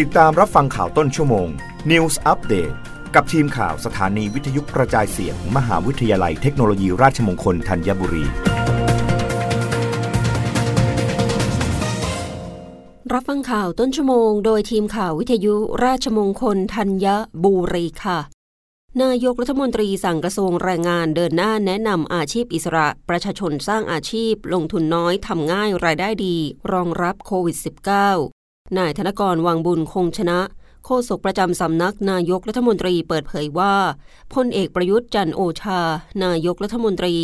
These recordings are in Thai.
ติดตามรับฟังข่าวต้นชั่วโมง News Update กับทีมข่าวสถานีวิทยุกระจายเสียงมมหาวิทยาลัยเทคโนโลยีราชมงคลธัญบุรี รับฟังข่าวต้นชั่วโมง โดยทีมข่าววิทยุราชมงคลธัญบุรีค่ะ นายกรัฐมนตรีสั่งกระทรวงแรงงานเดินหน้าแนะนำอาชีพอิสระ ประชาชนสร้างอาชีพ ลงทุนน้อยทำง่ายรายได้ดี รองรับโควิด -19 นายธนกรวังบุญคงชนะ โฆษกประจำสำนักนายกรัฐมนตรีเปิดเผยว่าพลเอกประยุทธ์จันโอชา นายกรัฐมนตรี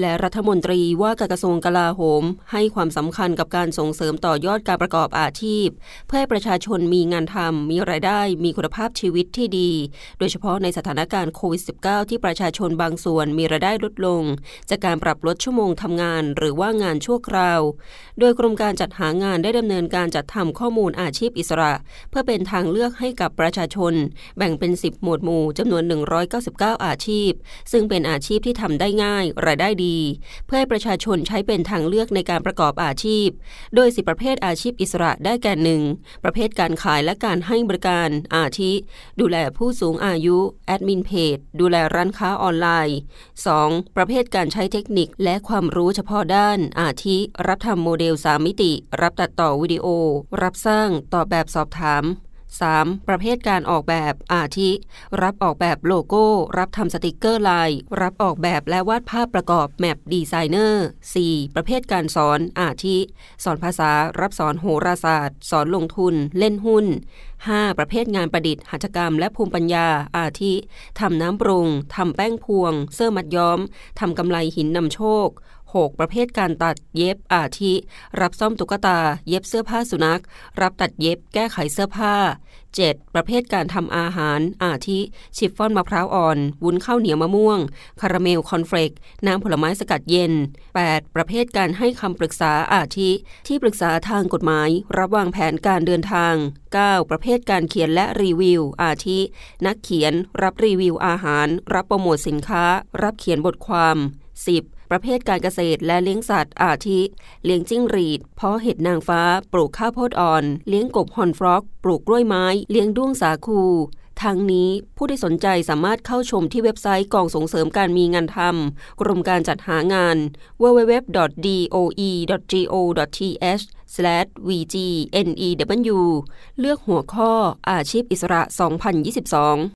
และรัฐมนตรีว่าการกระทรวงกลาโหม ให้ความสำคัญกับการส่งเสริมต่อยอดการประกอบอาชีพ เพื่อให้ประชาชนมีงานทำมีรายได้มีคุณภาพชีวิตที่ดี โดยเฉพาะในสถานการณ์โควิด -19 ที่ประชาชนบางส่วนมีรายได้ลดลง จากการปรับลดชั่วโมงทำงาน หรือว่างานชั่วคราว โดยกรมการจัดหางานได้ดำเนินการจัดทำข้อมูลอาชีพอิสระ เพื่อเป็นทางเลือกให้ให้กับประชาชน แบ่งเป็น 10 หมวดหมู่จำนวน 199 อาชีพ ซึ่งเป็นอาชีพที่ทำได้ง่าย รายได้ดี เพื่อให้ประชาชนใช้เป็นทางเลือกในการประกอบอาชีพ โดยสิประเภทอาชีพอิสระได้แก่หนึ่งประเภทการขายและการให้บริการ อาทิ ดูแลผู้สูงอายุ แอดมินเพจ ดูแลร้านค้าออนไลน์ 2. ประเภทการใช้เทคนิคและความรู้เฉพาะด้าน อาทิ รับทำโมเดล 3 มิติ รับตัดต่อวิดีโอ รับสร้าง ตอบแบบสอบถาม 3. ประเภทการออกแบบอาทิ รับออกแบบโลโก้ รับทำสติกเกอร์ลาย รับออกแบบและวาดภาพประกอบ map designer 4. ประเภทการสอนอาทิ สอนภาษา รับสอนโหราศาสตร์ สอนลงทุน เล่นหุ้น 5. ประเภทงานประดิษฐ์หัตถกรรมและภูมิปัญญา อาทิ ทำน้ำปรุง ทำแป้งพวง เสื้อมัดย้อม ทำกำไลหินนำโชค 6. ประเภทการตัดเย็บอาทิ รับซ่อมตุ๊กตา เย็บเสื้อผ้าสุนัข รับตัดเย็บแก้ไขเสื้อผ้า 7. ประเภทการทำอาหาร อาทิ ชิฟฟ่อนมะพร้าวอ่อน วุ้นข้าวเหนียวมะม่วง คาราเมลคอร์นเฟลกน้ำผลไม้สกัดเย็น 8. ประเภทการให้คำปรึกษาอาทิ ที่ปรึกษาทางกฎหมาย รับวางแผนการเดินทาง 9. ประเภทการเขียนและรีวิว อาทิ นักเขียน รับรีวิวอาหาร รับโปรโมทสินค้า รับเขียนบทความ 10. ประเภทการเกษตรและเลี้ยงสัตว์ อาทิ เลี้ยงจิ้งหรีด เพาะเห็ดนางฟ้า ปลูกข้าวโพดอ่อน เลี้ยงกบฮอนฟรอก ปลูกกล้วยไม้ เลี้ยงด้วงสาคูทั้งนี้ผู้ที่สนใจสามารถเข้าชมที่เว็บไซต์กองส่งเสริมการมีงานทำกรมการจัดหางาน www.doe.go.th/vgnew เลือกหัวข้ออาชีพอิสระ 2022